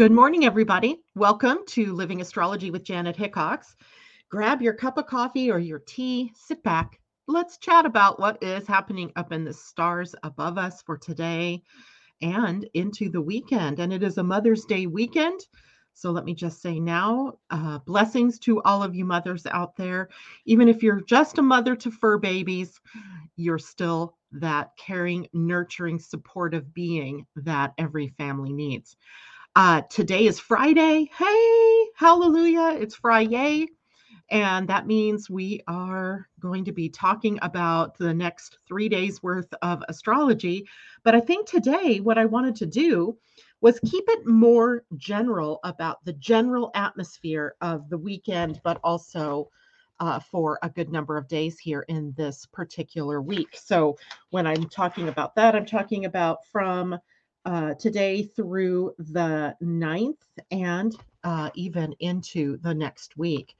Good morning, everybody. Welcome to Living Astrology with Janet Hickox. Grab your cup of coffee or your tea, sit back. Let's chat about what is happening up in the stars above us for today and into the weekend. And it is a Mother's Day weekend. So let me just say now, uh, blessings to all of you mothers out there. Even if you're just a mother to fur babies, you're still that caring, nurturing, supportive being that every family needs. Uh, today is Friday. Hey, hallelujah. It's Friday. And that means we are going to be talking about the next three days worth of astrology. But I think today, what I wanted to do was keep it more general about the general atmosphere of the weekend, but also uh, for a good number of days here in this particular week. So when I'm talking about that, I'm talking about from uh, today through the 9th and uh, even into the next week.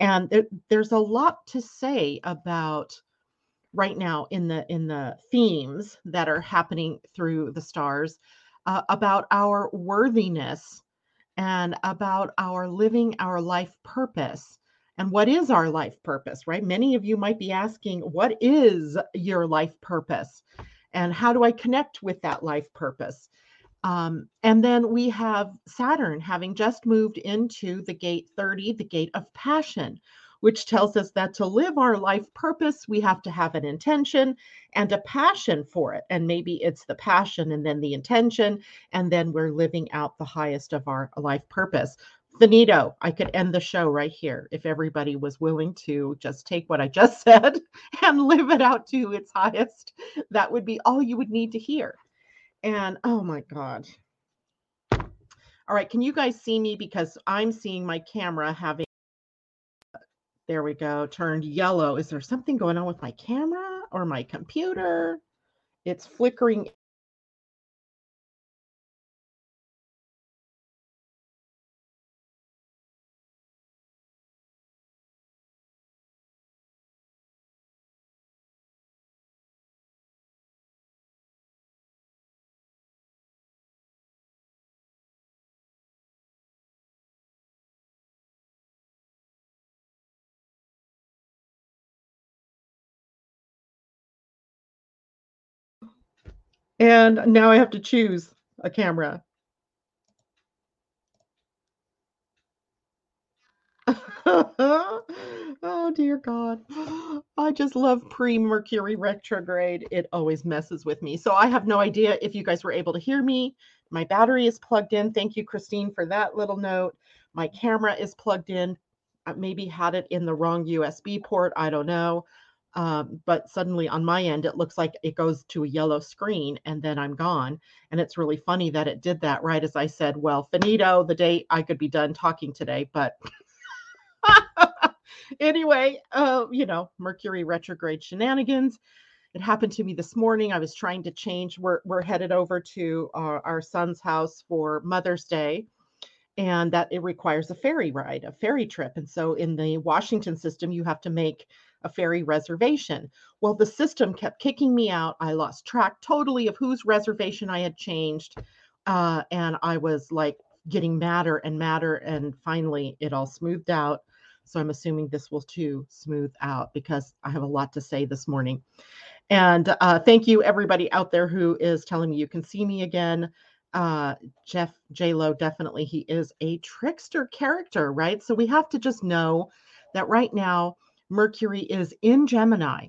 And there, there's a lot to say about right now in the in the themes that are happening through the stars uh, about our worthiness and about our living our life purpose. And what is our life purpose right? Many of you might be asking what is your life purpose and how do I connect with that life purpose? Um, and then we have Saturn having just moved into the gate 30, the gate of passion, which tells us that to live our life purpose, we have to have an intention and a passion for it. And maybe it's the passion and then the intention, and then we're living out the highest of our life purpose finito. I could end the show right here if everybody was willing to just take what I just said and live it out to its highest. That would be all you would need to hear. And oh my God. All right, can you guys see me? Because I'm seeing my camera having, there we go, turned yellow. Is there something going on with my camera or my computer? It's flickering And now I have to choose a camera. oh dear God. I just love pre Mercury retrograde. It always messes with me. So I have no idea if you guys were able to hear me. My battery is plugged in. Thank you, Christine, for that little note. My camera is plugged in. I maybe had it in the wrong USB port. I don't know. Um, but suddenly on my end, it looks like it goes to a yellow screen and then I'm gone. And it's really funny that it did that right as I said, well, finito, the day I could be done talking today. But anyway, uh, you know, Mercury retrograde shenanigans. It happened to me this morning. I was trying to change. We're, we're headed over to our, our son's house for Mother's Day and that it requires a ferry ride, a ferry trip. And so in the Washington system, you have to make a ferry reservation. Well, the system kept kicking me out. I lost track totally of whose reservation I had changed. Uh, and I was like getting madder and madder. And finally, it all smoothed out. So I'm assuming this will too smooth out because I have a lot to say this morning. And uh, thank you, everybody out there who is telling me you can see me again. Uh, Jeff J Lo, definitely, he is a trickster character, right? So we have to just know that right now Mercury is in Gemini.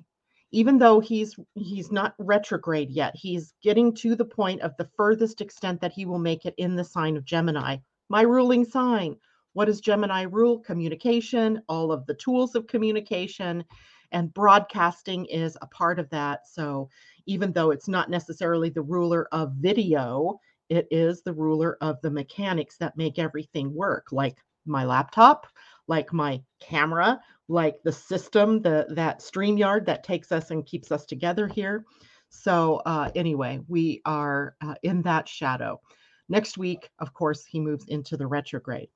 Even though he's he's not retrograde yet, he's getting to the point of the furthest extent that he will make it in the sign of Gemini. My ruling sign. What does Gemini rule? Communication, all of the tools of communication, and broadcasting is a part of that. So even though it's not necessarily the ruler of video, it is the ruler of the mechanics that make everything work, like my laptop, like my camera, like the system, the that StreamYard that takes us and keeps us together here. So uh, anyway, we are uh, in that shadow. Next week, of course, he moves into the retrograde.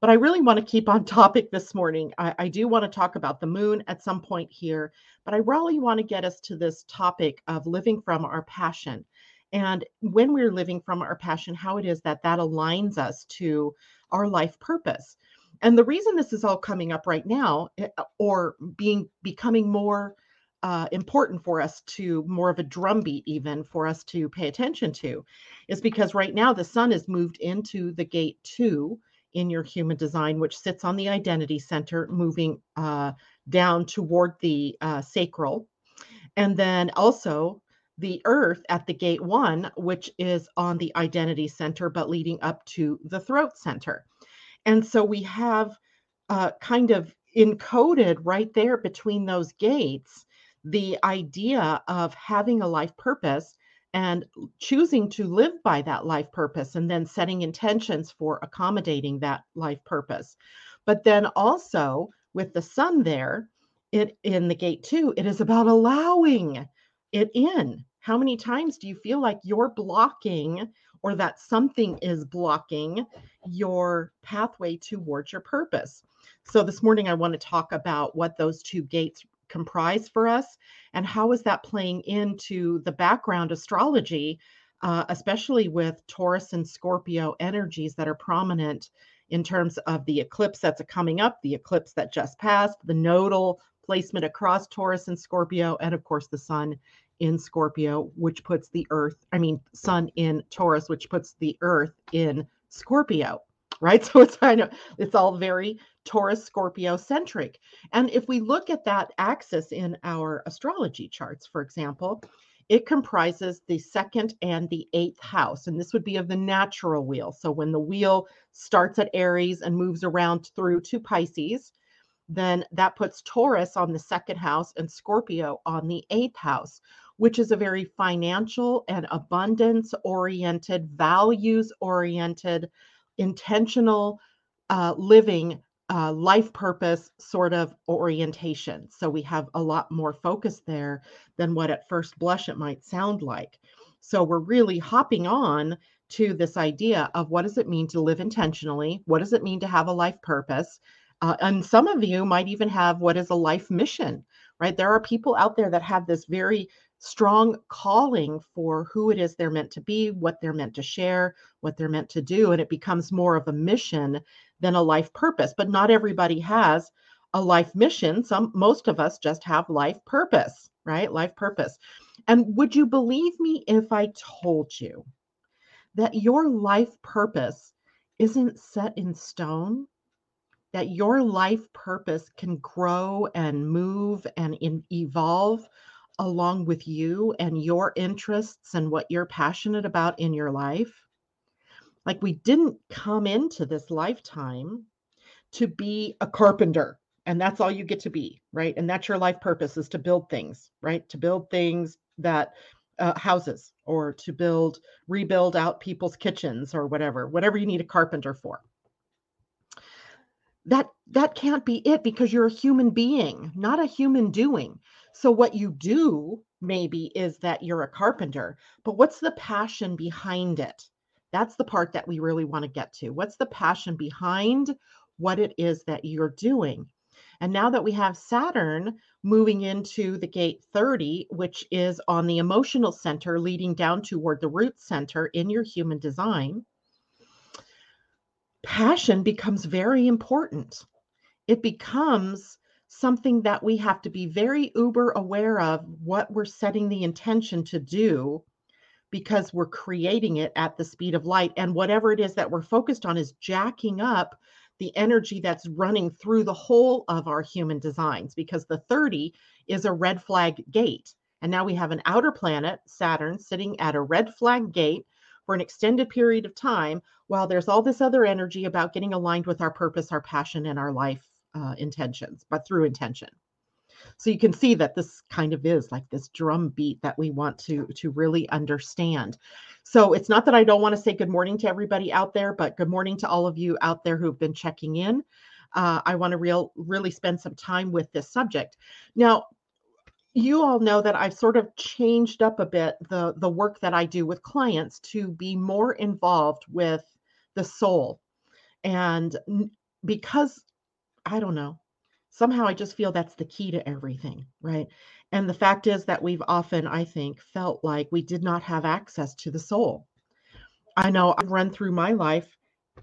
But I really want to keep on topic this morning. I, I do want to talk about the moon at some point here, but I really want to get us to this topic of living from our passion. and when we're living from our passion, how it is that that aligns us to our life purpose. And the reason this is all coming up right now, eh, or being becoming more uh, important for us to more of a drumbeat, even for us to pay attention to, is because right now the sun has moved into the gate two in your human design, which sits on the identity center, moving uh, down toward the uh, sacral. And then also the earth at the gate one, which is on the identity center, but leading up to the throat center. And so we have uh, kind of encoded right there between those gates the idea of having a life purpose and choosing to live by that life purpose and then setting intentions for accommodating that life purpose. But then also with the sun there, it in the gate two, it is about allowing it in. How many times do you feel like you're blocking or that something is blocking your pathway towards your purpose? So this morning I want to talk about what those two gates comprise for us and how is that playing into the background astrology uh, especially with taurus and scorpio energies that are prominent in terms of the eclipse that's coming up the eclipse that just passed the nodal placement across taurus and scorpio and of course the sun in scorpio which puts the earth i mean sun in taurus which puts the earth in scorpio right so it's kind of it's all very Taurus Scorpio centric. And if we look at that axis in our astrology charts, for example, it comprises the second and the eighth house. And this would be of the natural wheel. So when the wheel starts at Aries and moves around through to Pisces, then that puts Taurus on the second house and Scorpio on the eighth house, which is a very financial and abundance oriented, values oriented, intentional uh, living uh, life purpose sort of orientation. So we have a lot more focus there than what at first blush it might sound like. So we're really hopping on to this idea of what does it mean to live intentionally? What does it mean to have a life purpose? Uh, and some of you might even have what is a life mission, right? There are people out there that have this very strong calling for who it is they're meant to be, what they're meant to share, what they're meant to do. And it becomes more of a mission than a life purpose. But not everybody has a life mission. Some, most of us just have life purpose, right? Life purpose. And would you believe me if I told you that your life purpose isn't set in stone? That your life purpose can grow and move and in, evolve along with you and your interests and what you're passionate about in your life. Like we didn't come into this lifetime to be a carpenter and that's all you get to be, right? And that's your life purpose is to build things, right? To build things that uh, houses or to build rebuild out people's kitchens or whatever, whatever you need a carpenter for. That that can't be it because you're a human being, not a human doing. So, what you do maybe is that you're a carpenter, but what's the passion behind it? That's the part that we really want to get to. What's the passion behind what it is that you're doing? And now that we have Saturn moving into the gate 30, which is on the emotional center leading down toward the root center in your human design, passion becomes very important. It becomes something that we have to be very uber aware of what we're setting the intention to do because we're creating it at the speed of light. And whatever it is that we're focused on is jacking up the energy that's running through the whole of our human designs because the 30 is a red flag gate. And now we have an outer planet, Saturn, sitting at a red flag gate for an extended period of time while there's all this other energy about getting aligned with our purpose, our passion, and our life uh, intentions, but through intention. So you can see that this kind of is like this drum beat that we want to to really understand. So it's not that I don't want to say good morning to everybody out there, but good morning to all of you out there who've been checking in. Uh, I want to real really spend some time with this subject. Now, you all know that I've sort of changed up a bit the the work that I do with clients to be more involved with the soul. And because I don't know. Somehow I just feel that's the key to everything, right? And the fact is that we've often, I think, felt like we did not have access to the soul. I know I've run through my life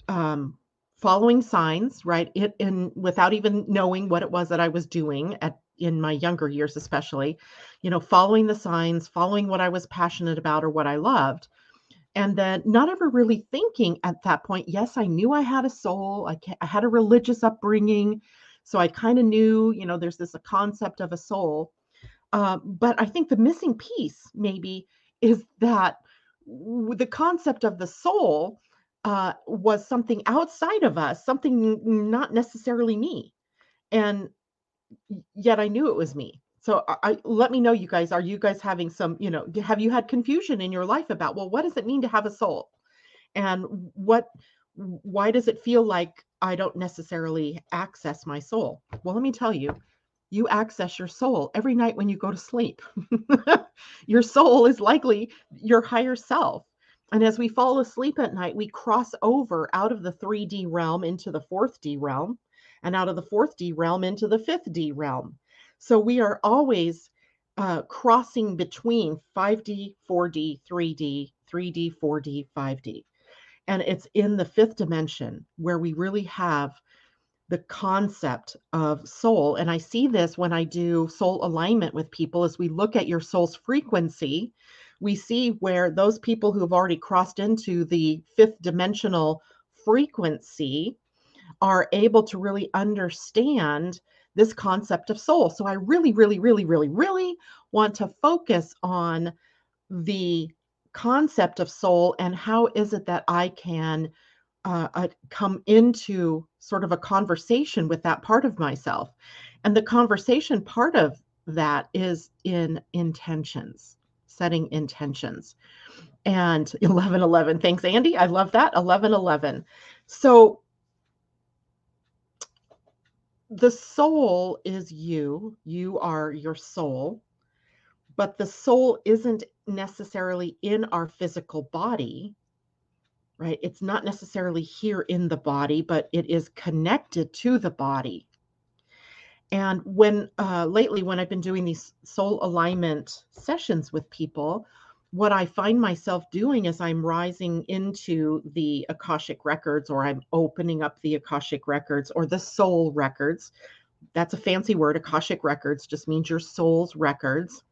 um, following signs, right? It and without even knowing what it was that I was doing at in my younger years, especially, you know, following the signs, following what I was passionate about or what I loved. And then not ever really thinking at that point, yes, I knew I had a soul. I, I had a religious upbringing. So I kind of knew, you know, there's this a concept of a soul. Uh, but I think the missing piece maybe is that the concept of the soul uh, was something outside of us, something not necessarily me. And yet I knew it was me. So I, I, let me know, you guys. Are you guys having some, you know, have you had confusion in your life about, well, what does it mean to have a soul? And what, why does it feel like I don't necessarily access my soul? Well, let me tell you, you access your soul every night when you go to sleep. your soul is likely your higher self. And as we fall asleep at night, we cross over out of the 3D realm into the 4D realm, and out of the 4D realm into the 5D realm. So we are always uh, crossing between 5D, 4D, 3D, 3D, 4D, 5D. And it's in the fifth dimension where we really have the concept of soul. And I see this when I do soul alignment with people as we look at your soul's frequency. We see where those people who have already crossed into the fifth dimensional frequency are able to really understand this concept of soul. So I really, really, really, really, really want to focus on the concept of soul and how is it that I can uh, uh, come into sort of a conversation with that part of myself. And the conversation part of that is in intentions, setting intentions. And 1111, thanks, Andy. I love that. 1111. So the soul is you, you are your soul, but the soul isn't necessarily in our physical body right? It's not necessarily here in the body, but it is connected to the body. And when uh, lately, when I've been doing these soul alignment sessions with people, what I find myself doing is I'm rising into the Akashic records, or I'm opening up the Akashic records, or the soul records. That's a fancy word. Akashic records just means your soul's records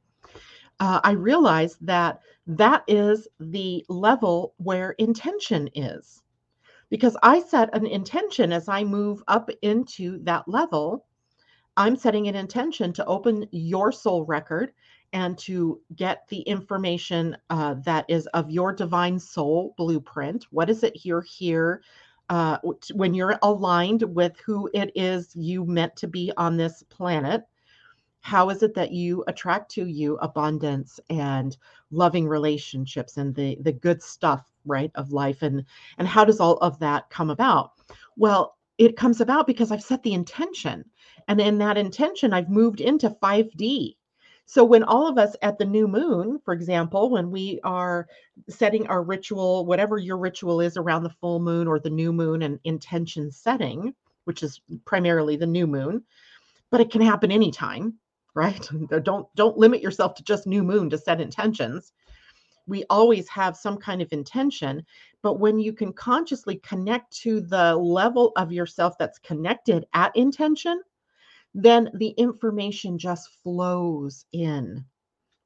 uh, I realize that that is the level where intention is. Because I set an intention as I move up into that level, I'm setting an intention to open your soul record and to get the information uh, that is of your divine soul blueprint. What is it here, here? Uh, when you're aligned with who it is you meant to be on this planet, how is it that you attract to you abundance and loving relationships and the the good stuff right of life and and how does all of that come about well it comes about because i've set the intention and in that intention i've moved into 5d so when all of us at the new moon for example when we are setting our ritual whatever your ritual is around the full moon or the new moon and intention setting which is primarily the new moon but it can happen anytime right? don't don't limit yourself to just new moon to set intentions. We always have some kind of intention, but when you can consciously connect to the level of yourself that's connected at intention, then the information just flows in,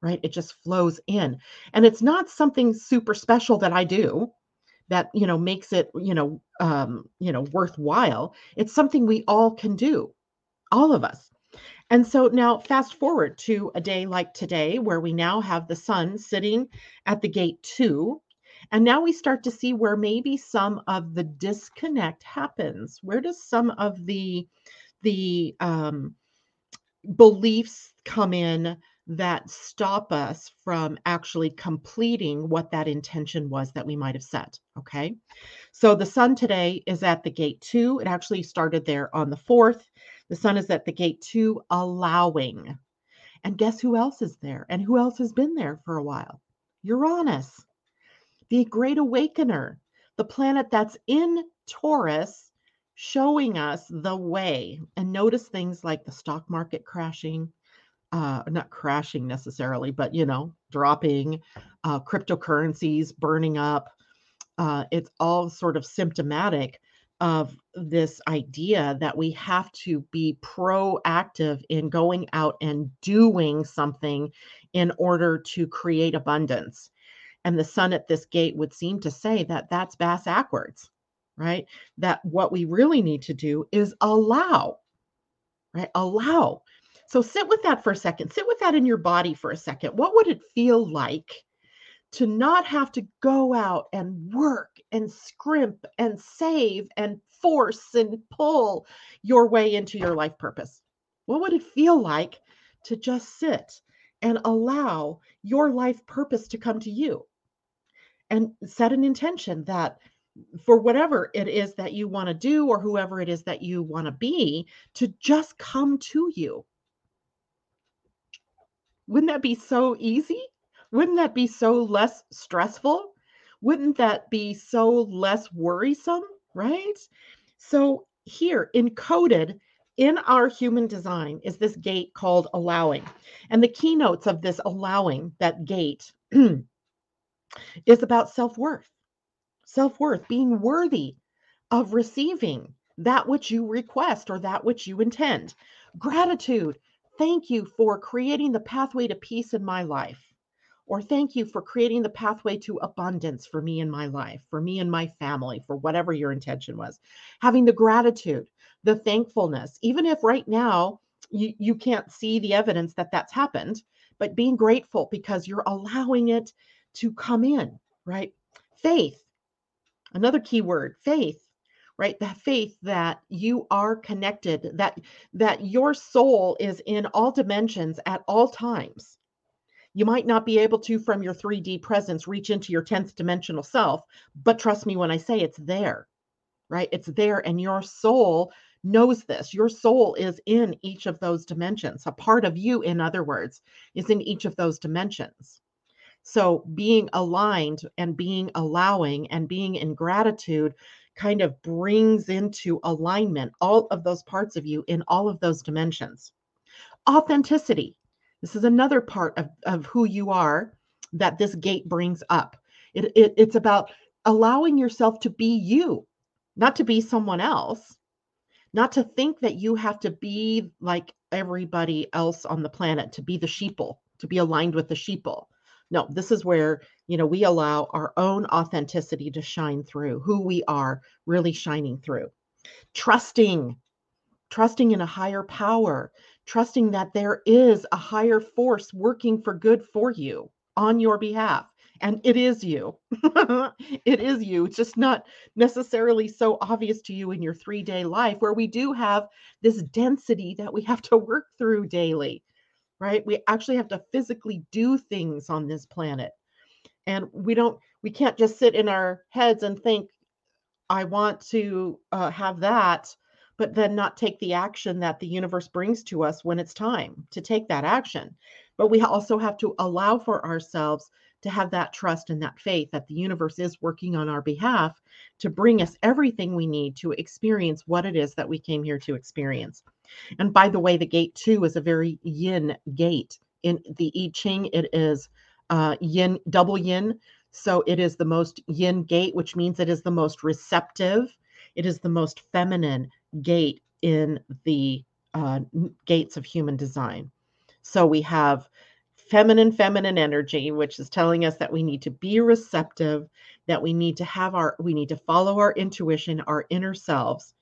right? It just flows in. And it's not something super special that I do that, you know, makes it, you know, um, you know, worthwhile. It's something we all can do. All of us and so now, fast forward to a day like today, where we now have the sun sitting at the gate two. And now we start to see where maybe some of the disconnect happens. Where does some of the the um, beliefs come in that stop us from actually completing what that intention was that we might have set. Okay. So the sun today is at the gate two. It actually started there on the fourth. The sun is at the gate two, allowing. And guess who else is there? And who else has been there for a while? Uranus, the great awakener, the planet that's in Taurus, showing us the way. And notice things like the stock market crashing, uh, not crashing necessarily, but you know, dropping, uh, cryptocurrencies burning up. Uh, it's all sort of symptomatic of this idea that we have to be proactive in going out and doing something in order to create abundance. And the sun at this gate would seem to say that that's bass backwards, right? That what we really need to do is allow, right? Allow. So sit with that for a second. Sit with that in your body for a second. What would it feel like to not have to go out and work and scrimp and save and force and pull your way into your life purpose? What would it feel like to just sit and allow your life purpose to come to you? And set an intention that for whatever it is that you want to do or whoever it is that you want to be to just come to you. Wouldn't that be so easy? Wouldn't that be so less stressful? Wouldn't that be so less worrisome? Right? So, here encoded in our human design is this gate called allowing. And the keynotes of this allowing, that gate, is about self worth. Self worth, being worthy of receiving that which you request or that which you intend. Gratitude, thank you for creating the pathway to peace in my life or thank you for creating the pathway to abundance for me in my life, for me and my family, for whatever your intention was. Having the gratitude, the thankfulness, even if right now you, you can't see the evidence that that's happened, but being grateful because you're allowing it to come in, right? Faith, another key word, faith right that faith that you are connected that that your soul is in all dimensions at all times you might not be able to, from your 3D presence, reach into your 10th dimensional self, but trust me when I say it's there, right? It's there, and your soul knows this. Your soul is in each of those dimensions. A part of you, in other words, is in each of those dimensions. So being aligned and being allowing and being in gratitude kind of brings into alignment all of those parts of you in all of those dimensions. Authenticity this is another part of, of who you are that this gate brings up. It, it, it's about allowing yourself to be you, not to be someone else, not to think that you have to be like everybody else on the planet, to be the sheeple, to be aligned with the sheeple. No, this is where, you know, we allow our own authenticity to shine through, who we are really shining through. Trusting, trusting in a higher power, trusting that there is a higher force working for good for you on your behalf. And it is you. it is you. It's just not necessarily so obvious to you in your 3D life where we do have this density that we have to work through daily, right? We actually have to physically do things on this planet. And we don't, we can't just sit in our heads and think, I want to uh, have that but then not take the action that the universe brings to us when it's time to take that action. But we also have to allow for ourselves to have that trust and that faith that the universe is working on our behalf to bring us everything we need to experience what it is that we came here to experience. And by the way, the gate two is a very yin gate. In the I Ching, it is uh, yin, double yin. So it is the most yin gate, which means it is the most receptive, it is the most feminine, gate in the uh, gates of human design. So we have feminine, feminine energy, which is telling us that we need to be receptive, that we need to have our, we need to follow our intuition, our inner selves.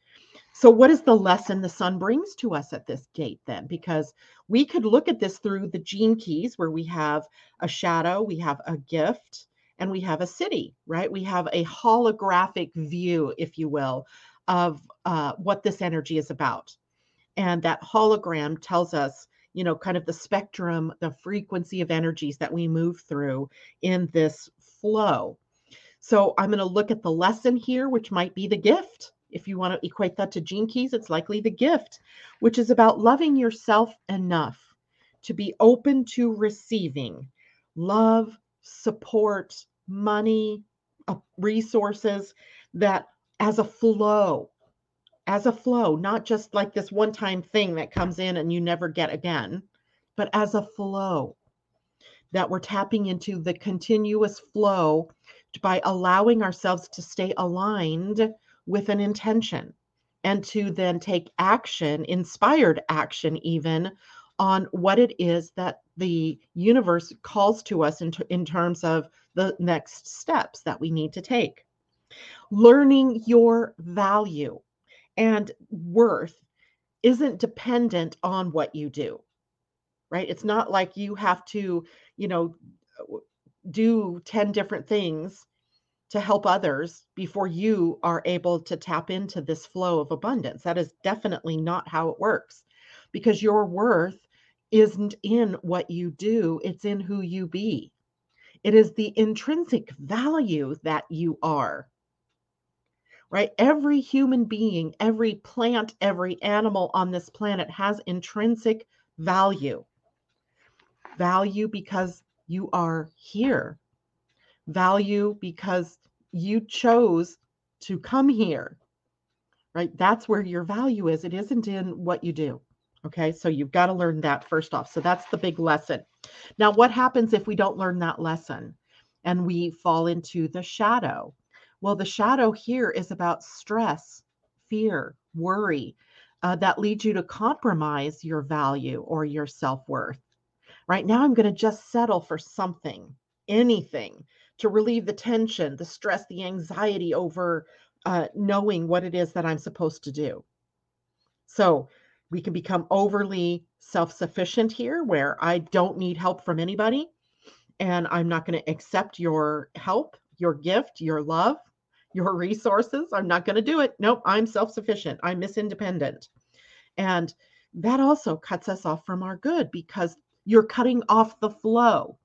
So, what is the lesson the sun brings to us at this date then? Because we could look at this through the gene keys where we have a shadow, we have a gift, and we have a Siddhi, right? We have a holographic view, if you will, of uh, what this energy is about. And that hologram tells us, you know, kind of the spectrum, the frequency of energies that we move through in this flow. So I'm going to look at the lesson here, which might be the gift. If you want to equate that to gene keys, it's likely the gift, which is about loving yourself enough to be open to receiving love, support, money, uh, resources that as a flow, as a flow, not just like this one time thing that comes in and you never get again. but as a flow that we're tapping into the continuous flow by allowing ourselves to stay aligned with an intention and to then take action, inspired action, even on what it is that the universe calls to us in, t- in terms of the next steps that we need to take. Learning your value and worth isn't dependent on what you do, right? It's not like you have to, you know, do 10 different things to help others before you are able to tap into this flow of abundance. That is definitely not how it works because your worth isn't in what you do, it's in who you be. It is the intrinsic value that you are. Right? Every human being, every plant, every animal on this planet has intrinsic value. Value because you are here. Value because you chose to come here. Right? That's where your value is. It isn't in what you do. Okay, so you've got to learn that first off. So that's the big lesson. Now, what happens if we don't learn that lesson and we fall into the shadow? Well, the shadow here is about stress, fear, worry uh, that leads you to compromise your value or your self worth. Right now, I'm going to just settle for something, anything to relieve the tension, the stress, the anxiety over uh, knowing what it is that I'm supposed to do. So, we can become overly self sufficient here, where I don't need help from anybody and I'm not going to accept your help, your gift, your love, your resources. I'm not going to do it. Nope, I'm self sufficient. I'm Miss Independent. And that also cuts us off from our good because you're cutting off the flow.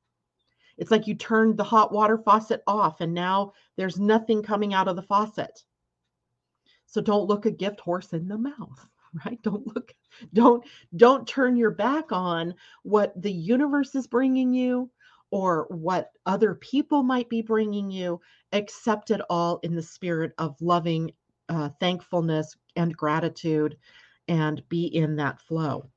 It's like you turned the hot water faucet off and now there's nothing coming out of the faucet. So don't look a gift horse in the mouth. right don't look don't don't turn your back on what the universe is bringing you or what other people might be bringing you accept it all in the spirit of loving uh, thankfulness and gratitude and be in that flow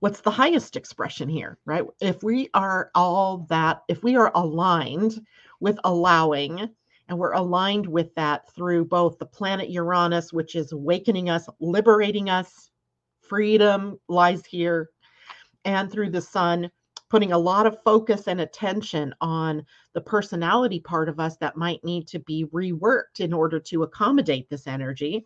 what's the highest expression here right? If we are all that if we are aligned with allowing and we're aligned with that through both the planet Uranus, which is awakening us, liberating us, freedom lies here, and through the sun, putting a lot of focus and attention on the personality part of us that might need to be reworked in order to accommodate this energy,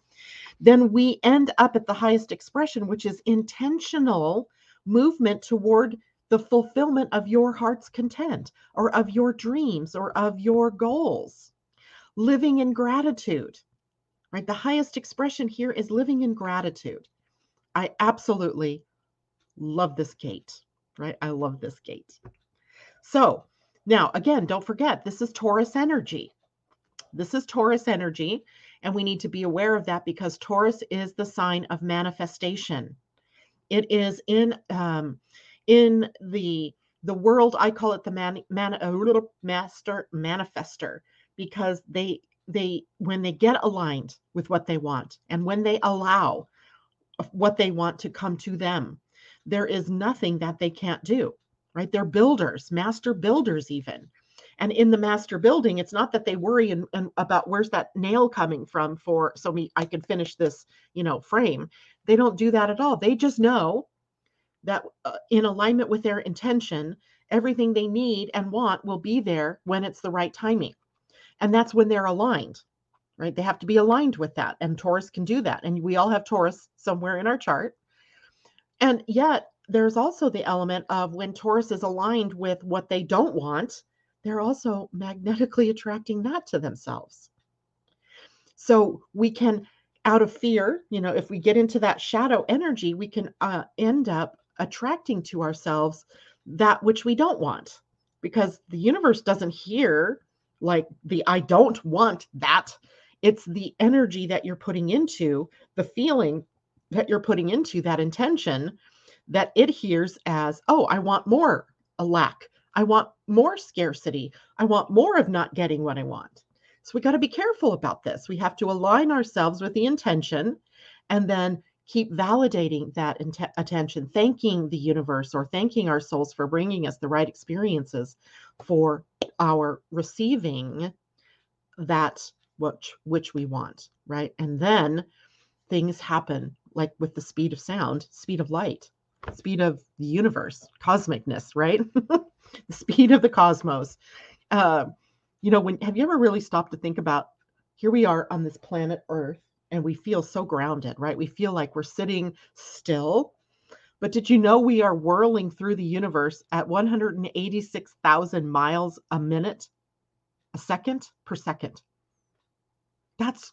then we end up at the highest expression, which is intentional movement toward the fulfillment of your heart's content or of your dreams or of your goals living in gratitude, right? The highest expression here is living in gratitude. I absolutely love this gate, right? I love this gate. So now, again, don't forget, this is Taurus energy. This is Taurus energy, and we need to be aware of that because Taurus is the sign of manifestation. It is in um, in the the world. I call it the man, man a little master manifester because they they when they get aligned with what they want and when they allow what they want to come to them there is nothing that they can't do right they're builders master builders even and in the master building it's not that they worry and, and about where's that nail coming from for so me i can finish this you know frame they don't do that at all they just know that uh, in alignment with their intention everything they need and want will be there when it's the right timing and that's when they're aligned, right? They have to be aligned with that. And Taurus can do that. And we all have Taurus somewhere in our chart. And yet, there's also the element of when Taurus is aligned with what they don't want, they're also magnetically attracting that to themselves. So we can, out of fear, you know, if we get into that shadow energy, we can uh, end up attracting to ourselves that which we don't want because the universe doesn't hear like the I don't want that. It's the energy that you're putting into the feeling that you're putting into that intention that it hears as, oh, I want more, a lack. I want more scarcity. I want more of not getting what I want. So we got to be careful about this. We have to align ourselves with the intention and then keep validating that int- attention, thanking the universe or thanking our souls for bringing us the right experiences for our receiving that which which we want, right? And then things happen like with the speed of sound, speed of light, speed of the universe, cosmicness, right? the speed of the cosmos. Uh, you know, when have you ever really stopped to think about here we are on this planet Earth and we feel so grounded, right? We feel like we're sitting still. But did you know we are whirling through the universe at 186,000 miles a minute, a second per second? That's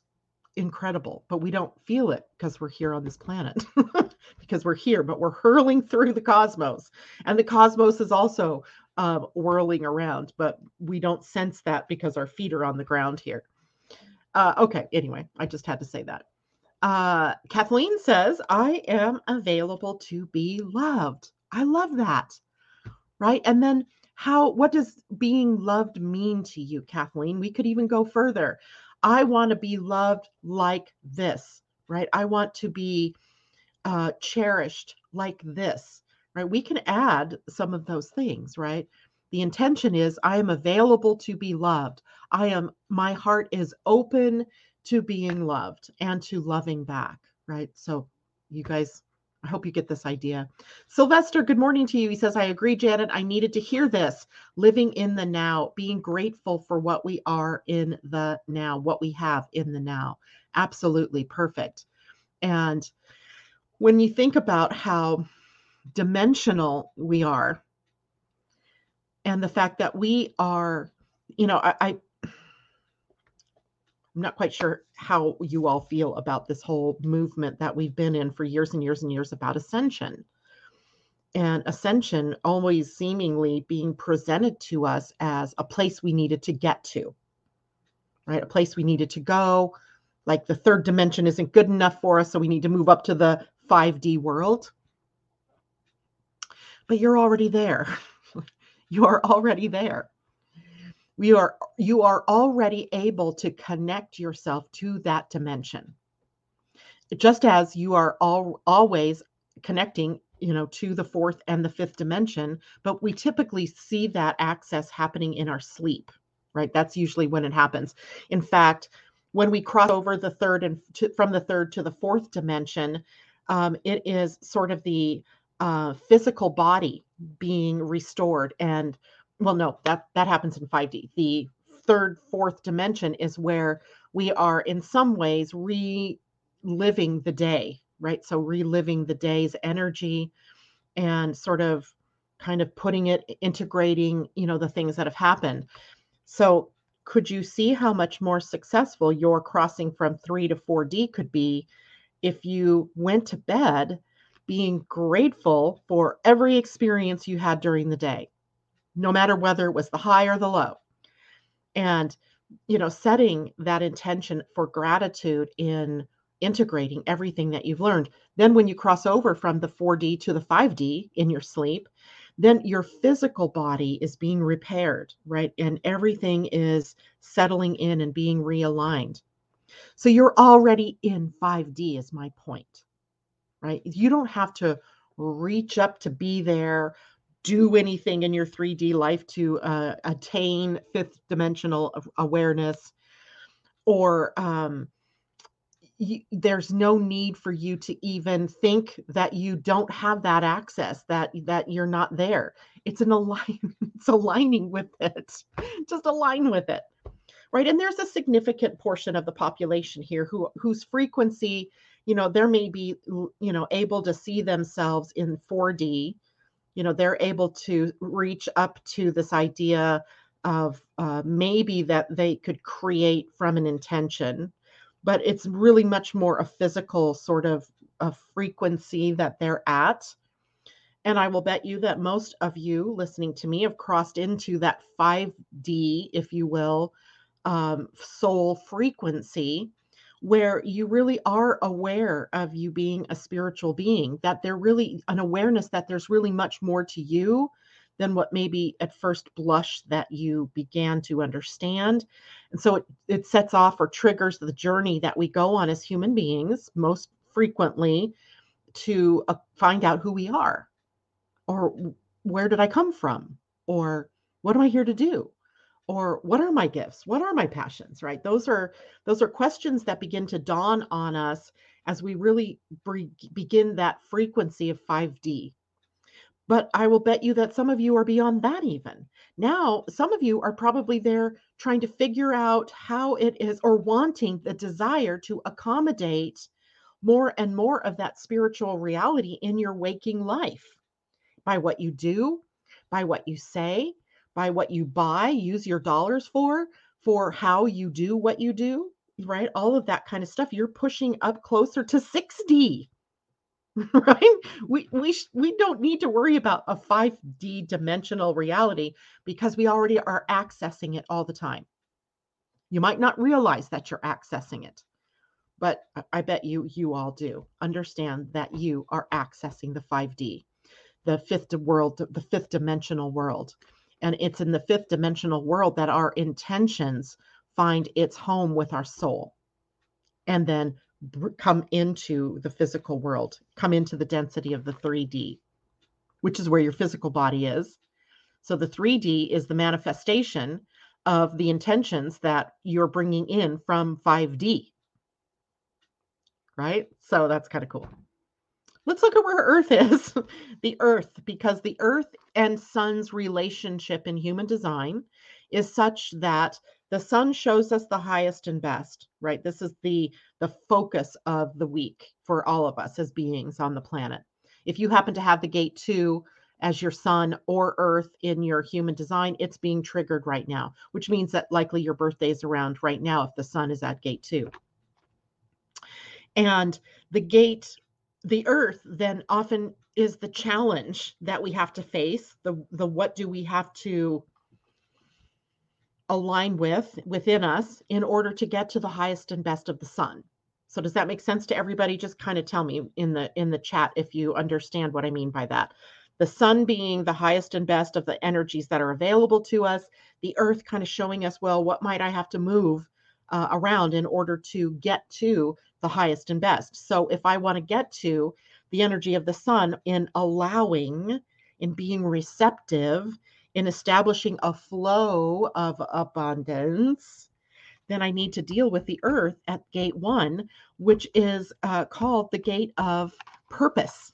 incredible, but we don't feel it because we're here on this planet. because we're here, but we're hurling through the cosmos. And the cosmos is also um, whirling around, but we don't sense that because our feet are on the ground here. Uh, okay, anyway, I just had to say that. Uh, Kathleen says, I am available to be loved. I love that. Right. And then how, what does being loved mean to you, Kathleen? We could even go further. I want to be loved like this, right? I want to be uh, cherished like this, right? We can add some of those things, right? The intention is I am available to be loved. I am, my heart is open to being loved and to loving back, right? So, you guys, I hope you get this idea. Sylvester, good morning to you. He says, I agree, Janet. I needed to hear this. Living in the now, being grateful for what we are in the now, what we have in the now. Absolutely perfect. And when you think about how dimensional we are, and the fact that we are, you know, I, I I'm not quite sure how you all feel about this whole movement that we've been in for years and years and years about ascension. And ascension always seemingly being presented to us as a place we needed to get to, right? A place we needed to go. Like the third dimension isn't good enough for us, so we need to move up to the 5D world. But you're already there. you are already there you are you are already able to connect yourself to that dimension. Just as you are all always connecting you know to the fourth and the fifth dimension but we typically see that access happening in our sleep right? That's usually when it happens. In fact when we cross over the third and to, from the third to the fourth dimension um, it is sort of the uh, physical body being restored and well no that that happens in 5d the third fourth dimension is where we are in some ways reliving the day right? So reliving the day's energy and sort of kind of putting it integrating you know the things that have happened. So could you see how much more successful your crossing from 3 to 4d could be if you went to bed being grateful for every experience you had during the day no matter whether it was the high or the low. And, you know, setting that intention for gratitude in integrating everything that you've learned. Then, when you cross over from the 4D to the 5D in your sleep, then your physical body is being repaired, right? And everything is settling in and being realigned. So you're already in 5D, is my point, right? You don't have to reach up to be there do anything in your 3D life to uh, attain fifth dimensional awareness, or um, there's no need for you to even think that you don't have that access, that that you're not there. It's an align, it's aligning with it. Just align with it, right? And there's a significant portion of the population here who whose frequency, you know, there may be, you know, able to see themselves in 4D you know they're able to reach up to this idea of uh, maybe that they could create from an intention but it's really much more a physical sort of a frequency that they're at. And i will bet you that most of you listening to me have crossed into that 5d if you will um, soul frequency where you really are aware of you being a spiritual being, that there really an awareness that there's really much more to you than what maybe at first blush that you began to understand. And so it, it sets off or triggers the journey that we go on as human beings, most frequently to uh, find out who we are or where did I come from or what am I here to do or what are my gifts? What are my passions right? Those are those are questions that begin to dawn on us as we really bre- begin that frequency of 5d but i will bet you that some of you are beyond that even. Now some of you are probably there trying to figure out how it is or wanting the desire to accommodate more and more of that spiritual reality in your waking life by what you do by what you say by what you buy, use your dollars for, for how you do what you do, right? All of that kind of stuff. You're pushing up closer to 6D. Right? We we we don't need to worry about a 5D dimensional reality because we already are accessing it all the time. You might not realize that you're accessing it, but I bet you you all do understand that you are accessing the 5D, the fifth world, the fifth dimensional world. And it's in the fifth dimensional world that our intentions find its home with our soul and then come into the physical world, come into the density of the 3D, which is where your physical body is. So the 3D is the manifestation of the intentions that you're bringing in from 5D. Right? So that's kind of cool let's look at where Earth is. the Earth, because the Earth and Sun's relationship in human design is such that the sun shows us the highest and best, right? This is the the focus of the week for all of us as beings on the planet. If you happen to have the gate 2 as your sun or earth in your human design, it's being triggered right now, which means that likely your birthday is around right now if the sun is at gate 2. And the gate the earth then often is the challenge that we have to face the the what do we have to align with within us in order to get to the highest and best of the sun. So does that make sense to everybody? Just kind of tell me in the in the chat if you understand what i mean by that. The sun being the highest and best of the energies that are available to us the earth kind of showing us well what might i have to move uh, around in order to get to the highest and best. So if I want to get to the energy of the sun in allowing, in being receptive, in establishing a flow of abundance, then I need to deal with the earth at gate one, which is uh, called the gate of purpose.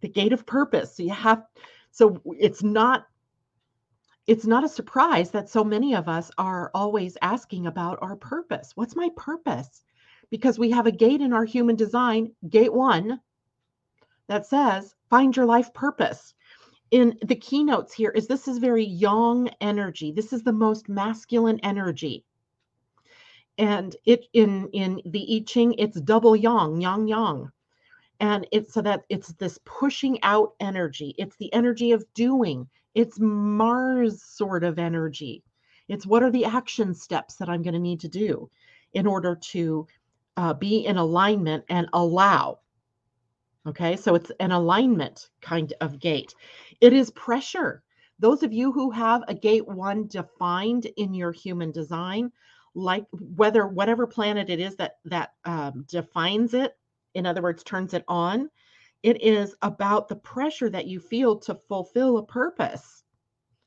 The gate of purpose. So you have, so it's not it's not a surprise that so many of us are always asking about our purpose. What's my purpose? Because we have a gate in our human design, gate one, that says, find your life purpose. In the keynotes here is this is very yang energy. This is the most masculine energy. And it in in the I Ching, it's double yang, yang yang. And it's so that it's this pushing out energy. It's the energy of doing. It's Mars sort of energy. It's what are the action steps that I'm going to need to do in order to uh, be in alignment and allow. Okay, so it's an alignment kind of gate. It is pressure. Those of you who have a gate one defined in your human design, like whether whatever planet it is that that um, defines it, in other words, turns it on, it is about the pressure that you feel to fulfill a purpose,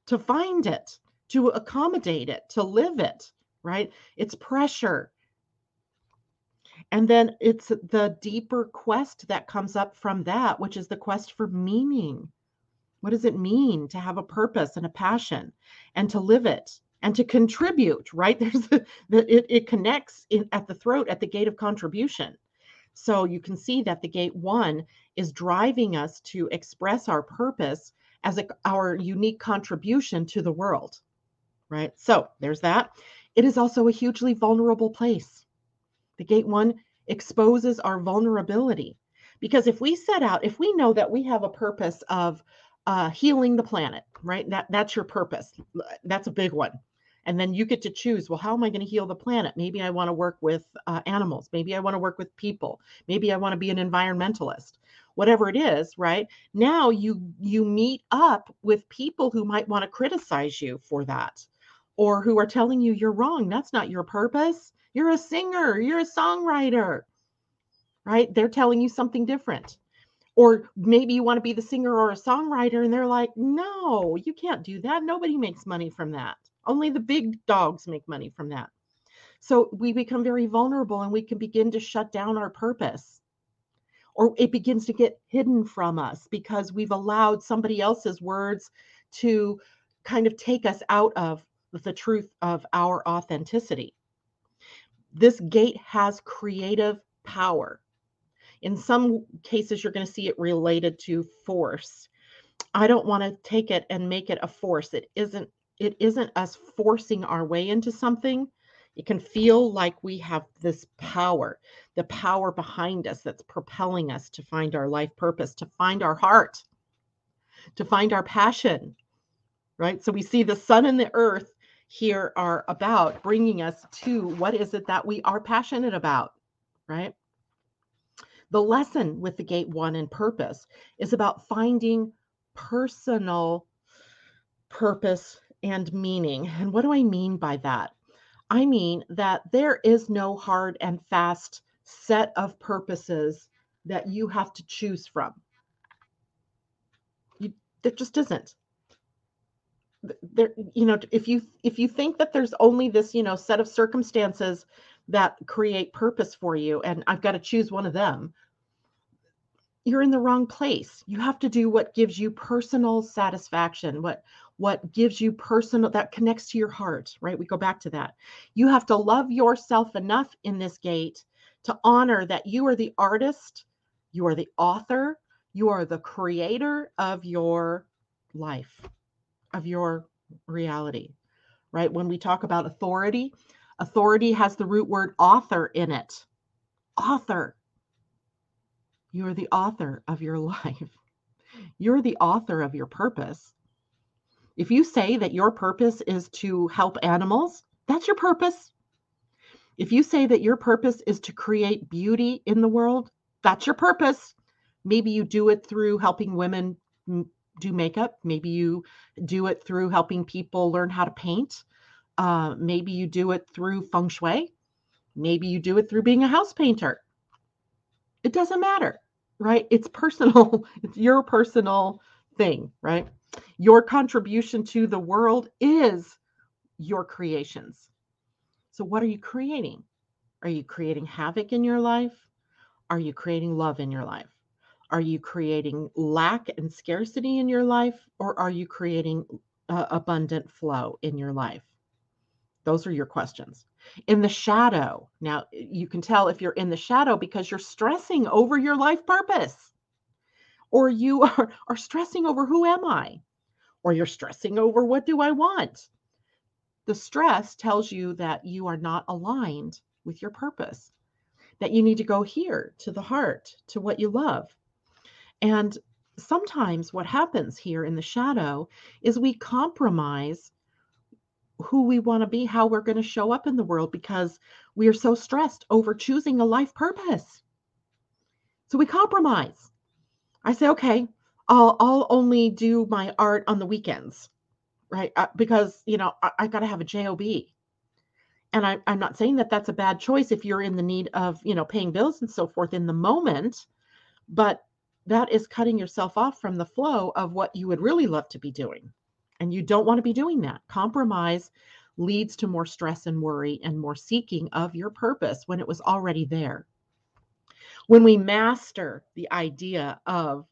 to find it, to accommodate it, to live it, right? It's pressure. And then it's the deeper quest that comes up from that, which is the quest for meaning. What does it mean to have a purpose and a passion and to live it and to contribute, right? There's the, it, it connects in, at the throat at the gate of contribution. So you can see that the gate one is driving us to express our purpose as a, our unique contribution to the world, right? So there's that. It is also a hugely vulnerable place. The gate one exposes our vulnerability because if we set out, if we know that we have a purpose of uh, healing the planet, right? That that's your purpose. That's a big one and then you get to choose well how am i going to heal the planet maybe i want to work with uh, animals maybe i want to work with people maybe i want to be an environmentalist whatever it is right now you you meet up with people who might want to criticize you for that or who are telling you you're wrong that's not your purpose you're a singer you're a songwriter right? They're telling you something different. Or maybe you want to be the singer or a songwriter, and they're like, no, you can't do that. Nobody makes money from that. Only the big dogs make money from that. So we become very vulnerable and we can begin to shut down our purpose. Or it begins to get hidden from us because we've allowed somebody else's words to kind of take us out of the truth of our authenticity. This gate has creative power. In some cases, you're going to see it related to force. I don't want to take it and make it a force. It isn't it isn't us forcing our way into something. It can feel like we have this power, the power behind us that's propelling us to find our life purpose, to find our heart, to find our passion, right? So we see the sun and the earth here are about bringing us to what is it that we are passionate about, right? The lesson with the gate one and purpose is about finding personal purpose and meaning. And what do I mean by that? I mean that there is no hard and fast set of purposes that you have to choose from. You, there just isn't there you know if you if you think that there's only this you know set of circumstances that create purpose for you and i've got to choose one of them you're in the wrong place you have to do what gives you personal satisfaction what what gives you personal that connects to your heart right we go back to that you have to love yourself enough in this gate to honor that you are the artist you are the author you are the creator of your life of your reality, right? When we talk about authority, authority has the root word author in it. Author. You are the author of your life. You're the author of your purpose. If you say that your purpose is to help animals, that's your purpose. If you say that your purpose is to create beauty in the world, that's your purpose. Maybe you do it through helping women do makeup. Maybe you do it through helping people learn how to paint. Uh, maybe you do it through feng shui. Maybe you do it through being a house painter. It doesn't matter, right? It's personal, it's your personal thing, right? Your contribution to the world is your creations. So, what are you creating? Are you creating havoc in your life? Are you creating love in your life? Are you creating lack and scarcity in your life, or are you creating uh, abundant flow in your life? Those are your questions. In the shadow, now you can tell if you're in the shadow because you're stressing over your life purpose, or you are, are stressing over who am I, or you're stressing over what do I want. The stress tells you that you are not aligned with your purpose, that you need to go here to the heart, to what you love. And sometimes what happens here in the shadow is we compromise who we want to be, how we're going to show up in the world because we are so stressed over choosing a life purpose. So we compromise. I say, okay, I'll I'll only do my art on the weekends, right? Uh, because you know I, I got to have a job, and I, I'm not saying that that's a bad choice if you're in the need of you know paying bills and so forth in the moment, but that is cutting yourself off from the flow of what you would really love to be doing. And you don't want to be doing that. Compromise leads to more stress and worry and more seeking of your purpose when it was already there. When we master the idea of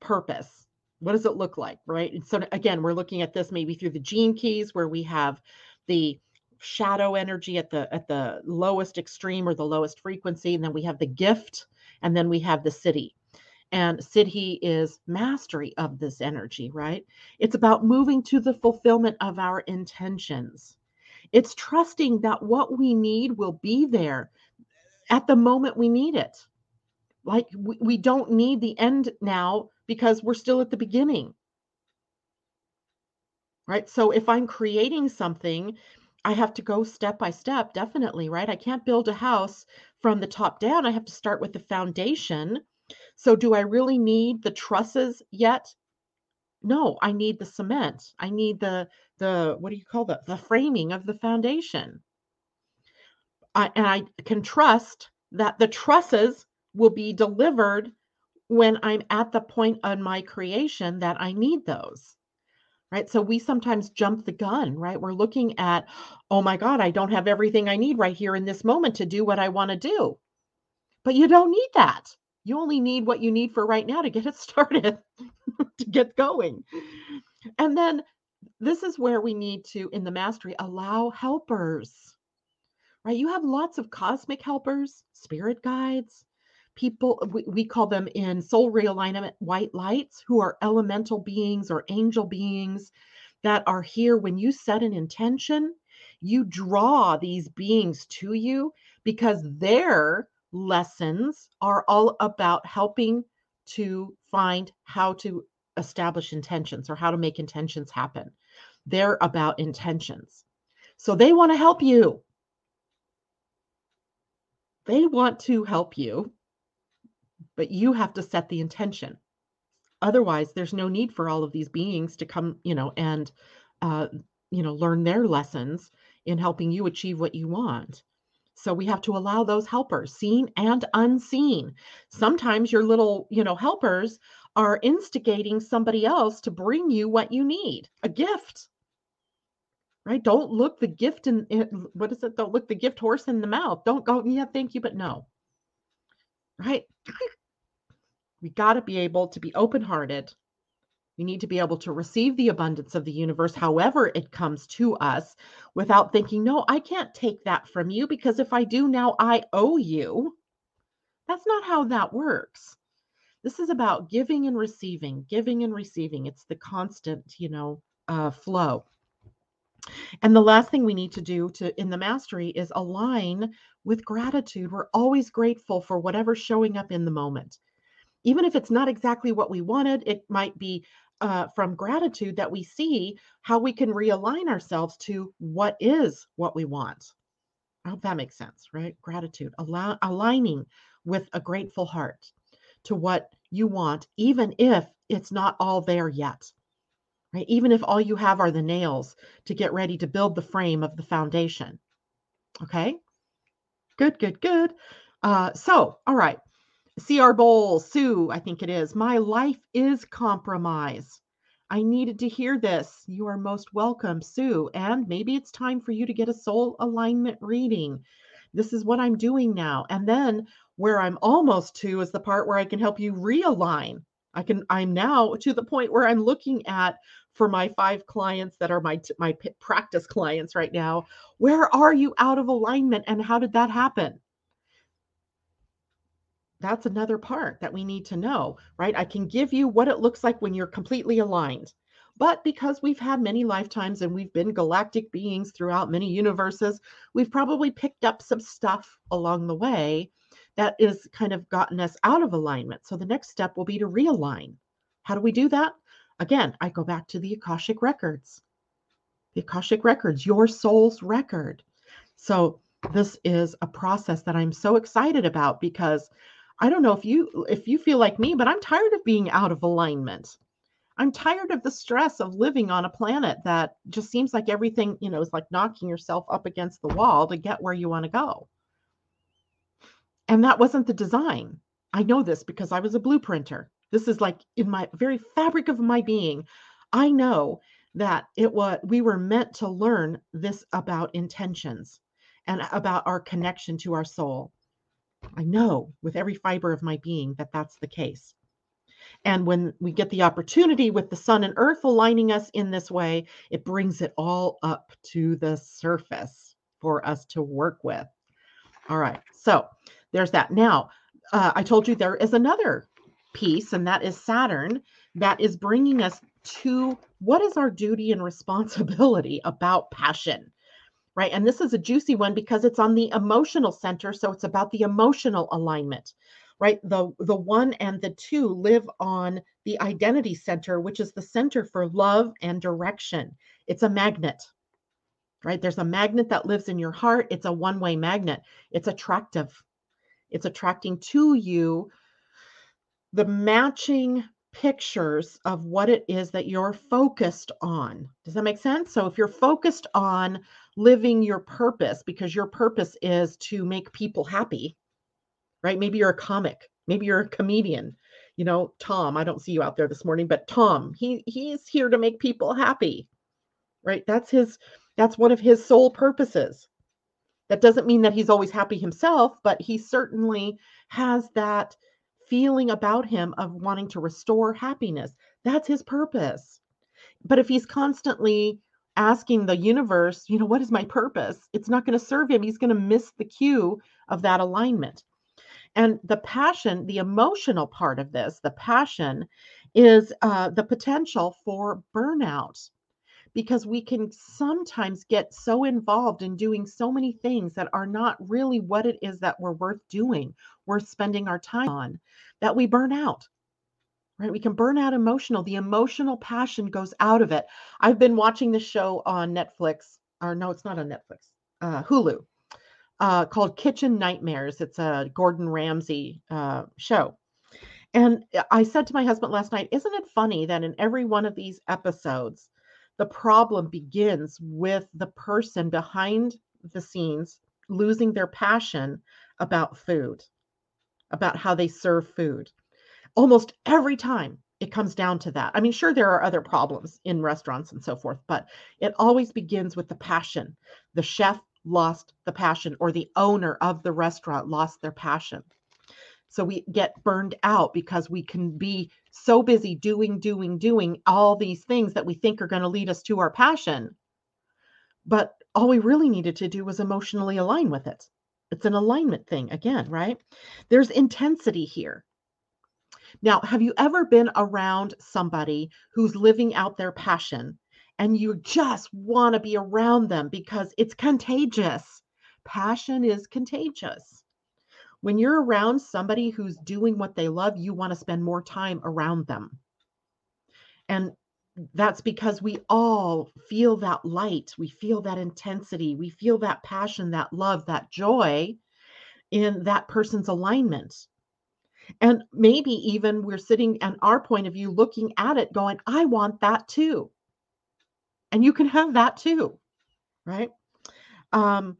purpose, what does it look like, right? And so again, we're looking at this maybe through the gene keys where we have the shadow energy at the at the lowest extreme or the lowest frequency and then we have the gift and then we have the Siddhi and Siddhi is mastery of this energy, right? It's about moving to the fulfillment of our intentions. It's trusting that what we need will be there at the moment we need it. Like we, we don't need the end now because we're still at the beginning. Right. So if I'm creating something, I have to go step by step, definitely, right? I can't build a house from the top down. I have to start with the foundation so do I really need the trusses yet? No, I need the cement. I need the the what do you call that? The framing of the foundation. I, and I can trust that the trusses will be delivered when I'm at the point on my creation that I need those. Right. So we sometimes jump the gun, right? We're looking at, oh my God, I don't have everything I need right here in this moment to do what I want to do. But you don't need that. You only need what you need for right now to get it started, to get going. And then this is where we need to, in the mastery, allow helpers, right? You have lots of cosmic helpers, spirit guides, people, we, we call them in soul realignment white lights, who are elemental beings or angel beings that are here when you set an intention. You draw these beings to you because their lessons are all about helping to find how to establish intentions or how to make intentions happen. They're about intentions. So they want to help you. They want to help you, but you have to set the intention. Otherwise, there's no need for all of these beings to come, you know, and, uh, you know, learn their lessons in helping you achieve what you want. So we have to allow those helpers, seen and unseen. Sometimes your little, you know, helpers are instigating somebody else to bring you what you need, a gift. Right? Don't look the gift in, in what is it? Don't look the gift horse in the mouth. Don't go, yeah, thank you, but no. Right? We got to be able to be open-hearted we need to be able to receive the abundance of the universe, however it comes to us, without thinking, no, I can't take that from you because if I do now, I owe you. That's not how that works. This is about giving and receiving, giving and receiving. It's the constant, you know, uh, flow. And the last thing we need to do to in the mastery is align with gratitude. We're always grateful for whatever's showing up in the moment. Even if it's not exactly what we wanted, it might be uh, from gratitude that we see how we can realign ourselves to what is what we want. I hope that makes sense, right? Gratitude, aligning with a grateful heart to what you want, even if it's not all there yet, right? Even if all you have are the nails to get ready to build the frame of the foundation. Okay. Good, good, good. Uh, so, all right. CR Bowl, Sue, I think it is. My life is compromised. I needed to hear this. You are most welcome, Sue. And maybe it's time for you to get a soul alignment reading. This is what I'm doing now. And then where I'm almost to is the part where I can help you realign. I can I'm now to the point where I'm looking at for my five clients that are my my practice clients right now, where are you out of alignment and how did that happen? that's another part that we need to know, right? I can give you what it looks like when you're completely aligned. But because we've had many lifetimes and we've been galactic beings throughout many universes, we've probably picked up some stuff along the way that is kind of gotten us out of alignment. So the next step will be to realign. How do we do that? Again, I go back to the Akashic records. The Akashic records, your soul's record. So this is a process that I'm so excited about because I don't know if you if you feel like me, but I'm tired of being out of alignment. I'm tired of the stress of living on a planet that just seems like everything, you know, is like knocking yourself up against the wall to get where you want to go. And that wasn't the design. I know this because I was a blueprinter. This is like in my very fabric of my being. I know that it was we were meant to learn this about intentions and about our connection to our soul. I know with every fiber of my being that that's the case. And when we get the opportunity with the sun and earth aligning us in this way, it brings it all up to the surface for us to work with. All right. So there's that. Now, uh, I told you there is another piece, and that is Saturn, that is bringing us to what is our duty and responsibility about passion right? And this is a juicy one because it's on the emotional center. So it's about the emotional alignment, right? The, the one and the two live on the identity center, which is the center for love and direction. It's a magnet, right? There's a magnet that lives in your heart. It's a one way magnet, it's attractive. It's attracting to you the matching pictures of what it is that you're focused on. Does that make sense? So if you're focused on living your purpose because your purpose is to make people happy, right? Maybe you're a comic, maybe you're a comedian. You know, Tom, I don't see you out there this morning, but Tom, he he's here to make people happy. Right? That's his that's one of his sole purposes. That doesn't mean that he's always happy himself, but he certainly has that feeling about him of wanting to restore happiness. That's his purpose. But if he's constantly asking the universe, you know, what is my purpose? It's not going to serve him. He's going to miss the cue of that alignment. And the passion, the emotional part of this, the passion is uh, the potential for burnout because we can sometimes get so involved in doing so many things that are not really what it is that we're worth doing, worth spending our time on, that we burn out right? We can burn out emotional. The emotional passion goes out of it. I've been watching this show on Netflix, or no, it's not on Netflix, uh, Hulu, uh, called Kitchen Nightmares. It's a Gordon Ramsay uh, show. And I said to my husband last night, isn't it funny that in every one of these episodes, the problem begins with the person behind the scenes losing their passion about food, about how they serve food almost every time it comes down to that. I mean, sure, there are other problems in restaurants and so forth, but it always begins with the passion. The chef lost the passion, or the owner of the restaurant lost their passion. So we get burned out because we can be so busy doing, doing, doing all these things that we think are going to lead us to our passion. But all we really needed to do was emotionally align with it. It's an alignment thing again, right? There's intensity here. Now, have you ever been around somebody who's living out their passion and you just want to be around them because it's contagious? Passion is contagious. When you're around somebody who's doing what they love, you want to spend more time around them. And that's because we all feel that light, we feel that intensity, we feel that passion, that love, that joy in that person's alignment. And maybe even we're sitting at our point of view looking at it going, I want that too. And you can have that too, right? Um,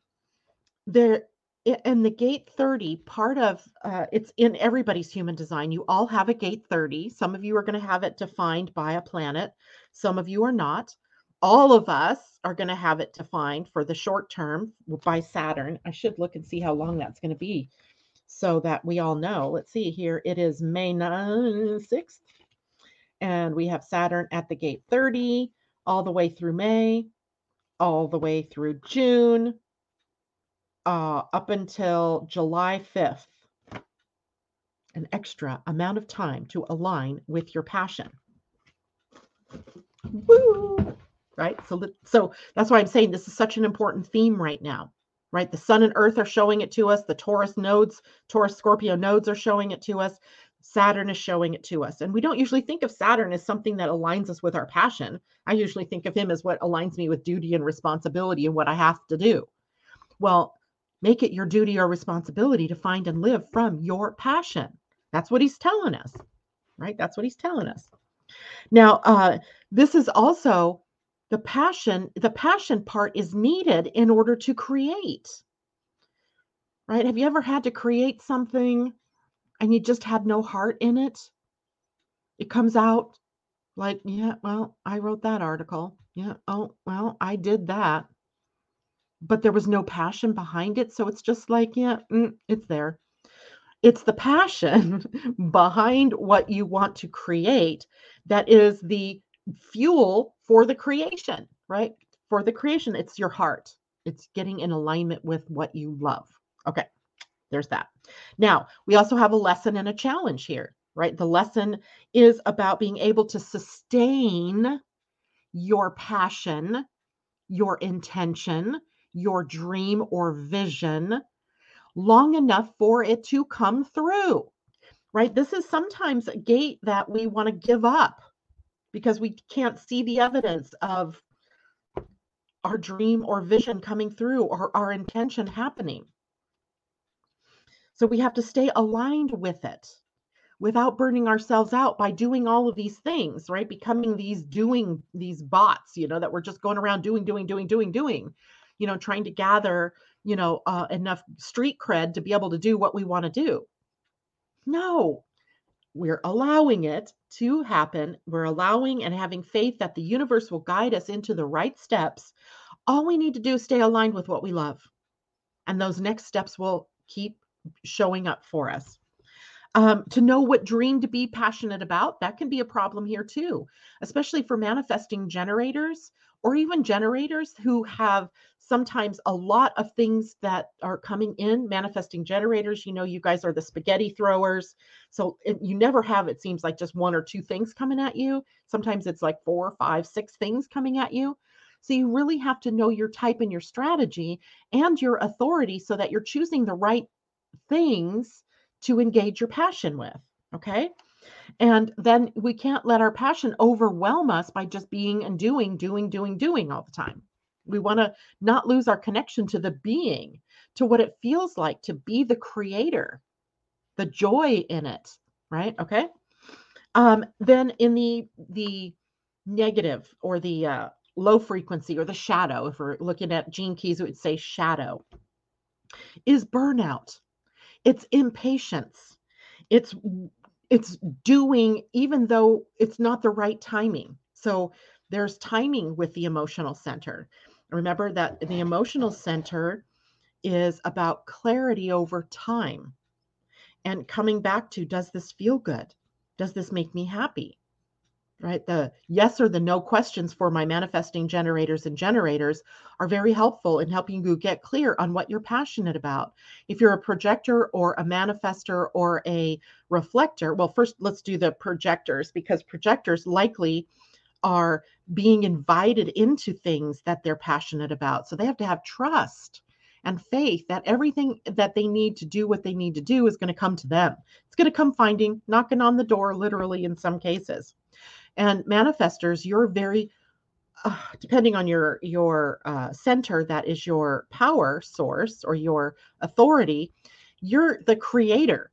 there in the gate 30 part of uh, it's in everybody's human design. You all have a gate 30 some of you are going to have it defined by a planet. Some of you are not. All of us are going to have it defined for the short term by saturn. I should look and see how long that's going to be so that we all know. Let's see here. It is May 6th, and we have Saturn at the gate 30 all the way through May, all the way through June, uh, up until July 5th. An extra amount of time to align with your passion. Woo! Right? So, so that's why I'm saying this is such an important theme right now right? The sun and earth are showing it to us. The Taurus nodes, Taurus Scorpio nodes are showing it to us. Saturn is showing it to us. And we don't usually think of Saturn as something that aligns us with our passion. I usually think of him as what aligns me with duty and responsibility and what I have to do. Well, make it your duty or responsibility to find and live from your passion. That's what he's telling us, right? That's what he's telling us. Now, uh, this is also the passion the passion part is needed in order to create right have you ever had to create something and you just had no heart in it it comes out like yeah well i wrote that article yeah oh well i did that but there was no passion behind it so it's just like yeah mm, it's there it's the passion behind what you want to create that is the fuel for the creation, right? For the creation, it's your heart. It's getting in alignment with what you love. Okay, there's that. Now, we also have a lesson and a challenge here, right? The lesson is about being able to sustain your passion, your intention, your dream or vision long enough for it to come through, right? This is sometimes a gate that we want to give up because we can't see the evidence of our dream or vision coming through or our intention happening. So we have to stay aligned with it without burning ourselves out by doing all of these things, right? Becoming these doing these bots, you know, that we're just going around doing, doing, doing, doing, doing, you know, trying to gather you know, uh, enough street cred to be able to do what we want to do. No, we're allowing it to happen. We're allowing and having faith that the universe will guide us into the right steps. All we need to do is stay aligned with what we love. And those next steps will keep showing up for us. Um, to know what dream to be passionate about, that can be a problem here too, especially for manifesting generators or even generators who have sometimes a lot of things that are coming in manifesting generators. You know you guys are the spaghetti throwers. So it, you never have it seems like just one or two things coming at you. Sometimes it's like four five six things coming at you. So you really have to know your type and your strategy and your authority so that you're choosing the right things to engage your passion with okay and then we can't let our passion overwhelm us by just being and doing, doing, doing, doing all the time. We want to not lose our connection to the being, to what it feels like to be the creator, the joy in it, right? Okay. Um, then in the the negative or the uh, low frequency or the shadow, if we're looking at Gene Keys, it would say shadow, is burnout. It's impatience. It's it's doing even though it's not the right timing. So there's timing with the emotional center. Remember that the emotional center is about clarity over time and coming back to does this feel good? Does this make me happy? Right? The yes or the no questions for my manifesting generators and generators are very helpful in helping you get clear on what you're passionate about. If you're a projector or a manifester or a reflector, well, first let's do the projectors because projectors likely are being invited into things that they're passionate about. So they have to have trust and faith that everything that they need to do what they need to do is going to come to them. It's going to come finding, knocking on the door, literally in some cases. And manifestors, you're very uh, depending on your your uh, center that is your power source or your authority you're the creator.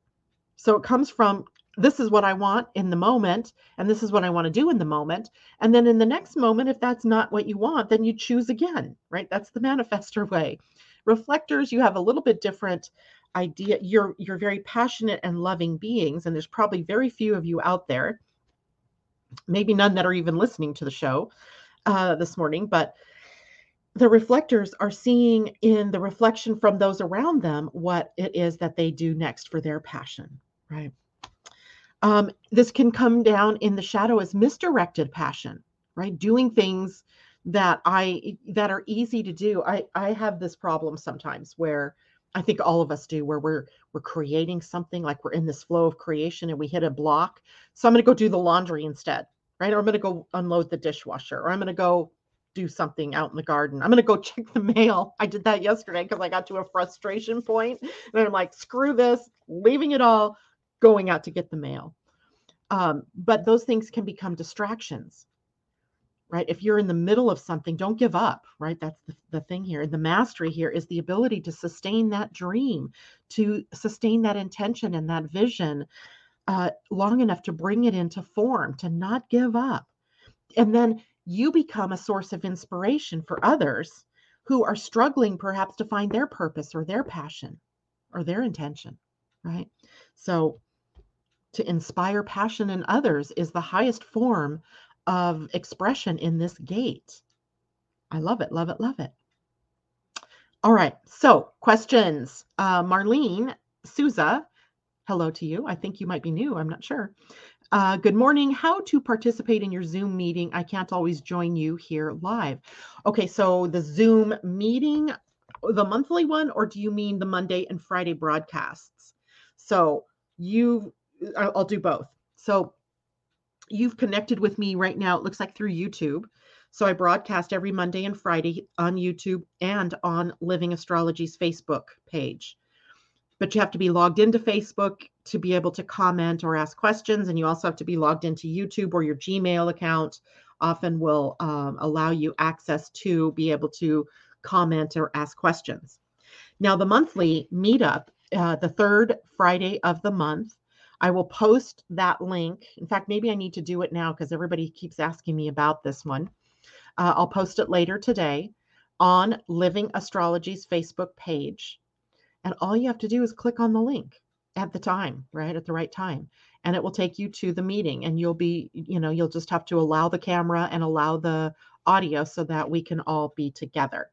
So it comes from this is what i want in the moment and this is what i want to do in the moment and then in the next moment if that's not what you want then you choose again right? That's the manifestor way. Reflectors you have a little bit different idea you're you're very passionate and loving beings and there's probably very few of you out there maybe none that are even listening to the show uh, this morning, but the reflectors are seeing in the reflection from those around them what it is that they do next for their passion, right? Um, this can come down in the shadow as misdirected passion, right? Doing things that I that are easy to do. I I have this problem sometimes where I think all of us do where we're we're creating something like we're in this flow of creation and we hit a block. So I'm going to go do the laundry instead, right? Or I'm going to go unload the dishwasher or I'm going to go do something out in the garden. I'm going to go check the mail. I did that yesterday because I got to a frustration point and I'm like, screw this, leaving it all, going out to get the mail. Um, but those things can become distractions right? If you're in the middle of something, don't give up, right? That's the, the thing here. The mastery here is the ability to sustain that dream, to sustain that intention and that vision uh, long enough to bring it into form, to not give up. And then you become a source of inspiration for others who are struggling perhaps to find their purpose or their passion or their intention, right? So, to inspire passion in others is the highest form of expression in this gate. I love it, love it, love it. All right, so questions. Uh, Marlene Souza, hello to you. I think you might be new, I'm not sure. Uh, good morning. How to participate in your Zoom meeting? I can't always join you here live. Okay, so the Zoom meeting, the monthly one, or do you mean the Monday and Friday broadcasts? So you, I'll do both. So you've connected with me right now, it looks like through YouTube. So I broadcast every Monday and Friday on YouTube and on Living Astrology's Facebook page. But you have to be logged into Facebook to be able to comment or ask questions. And you also have to be logged into YouTube or your Gmail account often will um, allow you access to be able to comment or ask questions. Now, the monthly meetup, uh, the third Friday of the month, I will post that link. In fact, maybe I need to do it now because everybody keeps asking me about this one. Uh, I'll post it later today. on Living Astrology's Facebook page. And all you have to do is click on the link at the time, right? At the right time. And it will take you to the meeting. And you'll be, you know, you'll just have to allow the camera and allow the audio so that we can all be together.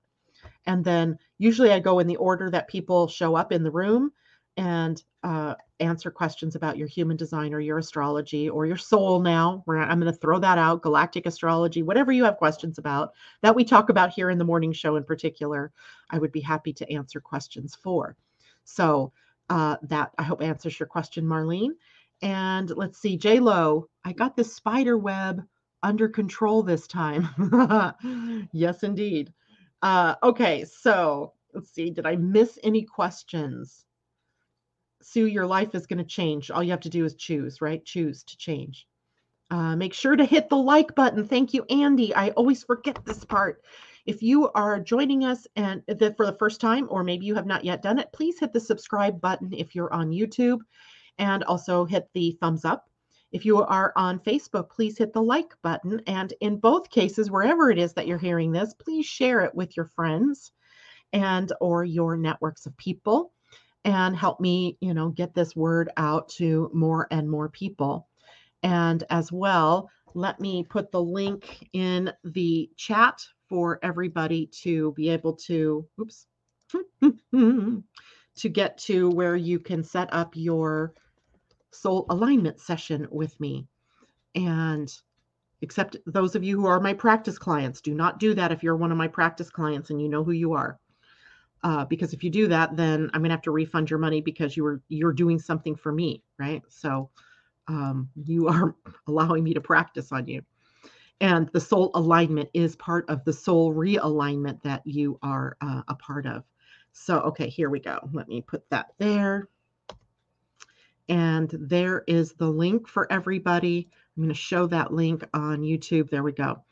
And then usually I go in the order that people show up in the room and uh, answer questions about your human design or your astrology or your soul now. I'm going to throw that out, galactic astrology, whatever you have questions about that we talk about here in the morning show in particular, I would be happy to answer questions for. So uh, that I hope answers your question, Marlene. And let's see, J Lo, I got this spider web under control this time. yes, indeed. Uh, okay, so let's see, did I miss any questions? Sue, your life is going to change. All you have to do is choose, right? Choose to change. Uh, make sure to hit the like button. Thank you, Andy. I always forget this part. If you are joining us and the, for the first time, or maybe you have not yet done it, please hit the subscribe button if you're on YouTube and also hit the thumbs up. If you are on Facebook, please hit the like button. And in both cases, wherever it is that you're hearing this, please share it with your friends and or your networks of people and help me, you know, get this word out to more and more people. And as well, let me put the link in the chat for everybody to be able to, oops, to get to where you can set up your soul alignment session with me. And except those of you who are my practice clients, do not do that if you're one of my practice clients and you know who you are uh, because if you do that, then I'm gonna have to refund your money because you were you're doing something for me, right? So um, you are allowing me to practice on you. And the soul alignment is part of the soul realignment that you are uh, a part of. So, okay, here we go. Let me put that there. And there is the link for everybody. I'm going to show that link on YouTube. There we go.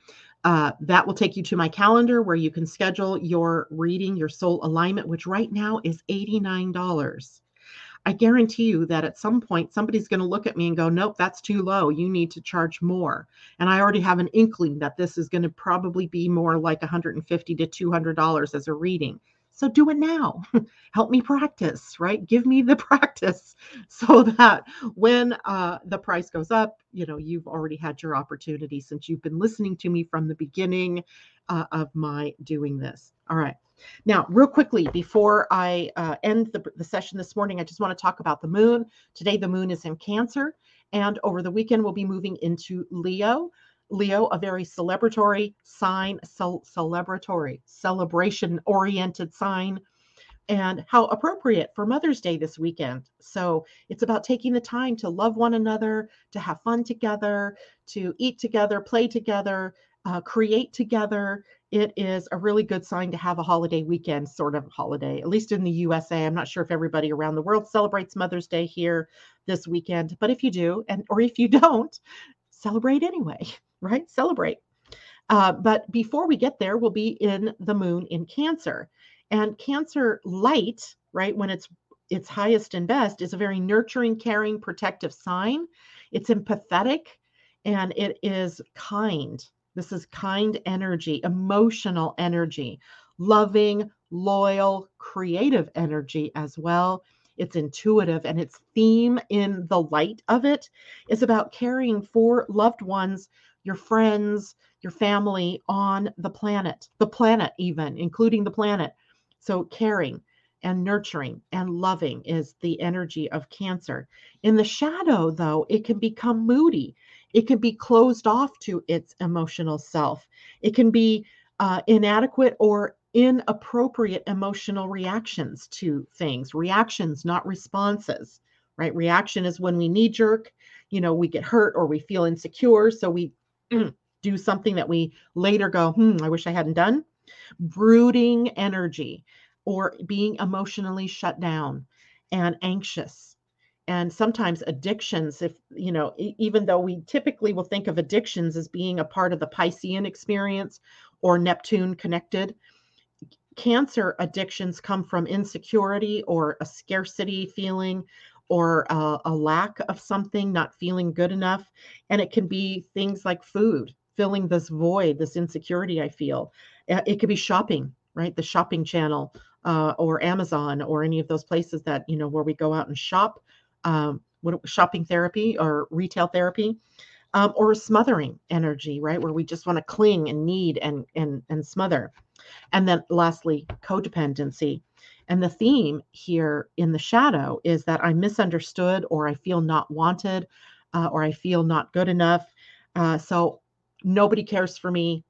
Uh, that will take you to my calendar where you can schedule your reading, your soul alignment, which right now is $89. I guarantee you that at some point somebody's going to look at me and go, Nope, that's too low. You need to charge more. And I already have an inkling that this is going to probably be more like 150 to $200 as a reading. So do it now. Help me practice, right? Give me the practice so that when uh, the price goes up, you know, you've already had your opportunity since you've been listening to me from the beginning uh, of my doing this. All right. Now, real quickly, before I uh, end the, the session this morning, I just want to talk about the moon. Today, the moon is in Cancer, and over the weekend, we'll be moving into Leo. Leo, a very celebratory sign, cel- celebratory, celebration oriented sign, and how appropriate for Mother's Day this weekend. So it's about taking the time to love one another, to have fun together, to eat together, play together, uh, create together. It is a really good sign to have a holiday weekend, sort of holiday, at least in the USA. I'm not sure if everybody around the world celebrates Mother's Day here this weekend, but if you do, and or if you don't, celebrate anyway right? Celebrate. Uh, but before we get there, we'll be in the moon in Cancer. And Cancer light, right, when it's its highest and best, is a very nurturing, caring, protective sign. It's empathetic and it is kind. This is kind energy, emotional energy, loving, loyal, creative energy as well. It's intuitive, and its theme in the light of it is about caring for loved ones your friends, your family on the planet, the planet, even, including the planet. So, caring and nurturing and loving is the energy of Cancer. In the shadow, though, it can become moody. It can be closed off to its emotional self. It can be uh, inadequate or inappropriate emotional reactions to things, reactions, not responses, right? Reaction is when we knee jerk, you know, we get hurt or we feel insecure. So we do something that we later go, hmm, I wish I hadn't done. Brooding energy or being emotionally shut down and anxious. And sometimes addictions, if you know, even though we typically will think of addictions as being a part of the Piscean experience or Neptune connected, cancer addictions come from insecurity or a scarcity feeling or a, a lack of something, not feeling good enough. And it can be things like food, filling this void, this insecurity I feel. It could be shopping, right? The shopping channel uh, or Amazon or any of those places that, you know, where we go out and shop, um, what, shopping therapy or retail therapy. Um, or smothering energy, right? Where we just want to cling and need and and and smother. And then lastly, codependency. And the theme here in the shadow is that I'm misunderstood or I feel not wanted uh, or I feel not good enough. Uh, so nobody cares for me.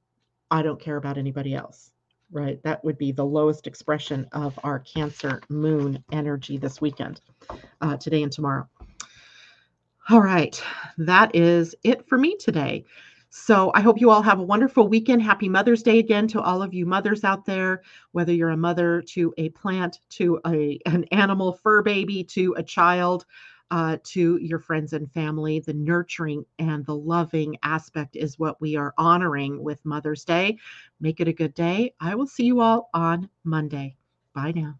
I don't care about anybody else, right? That would be the lowest expression of our Cancer moon energy this weekend, uh, today and tomorrow. All right, that is it for me today. So I hope you all have a wonderful weekend. Happy Mother's Day again to all of you mothers out there, whether you're a mother to a plant, to a, an animal fur baby, to a child uh, to your friends and family. The nurturing and the loving aspect is what we are honoring with Mother's Day. Make it a good day. I will see you all on Monday. Bye now.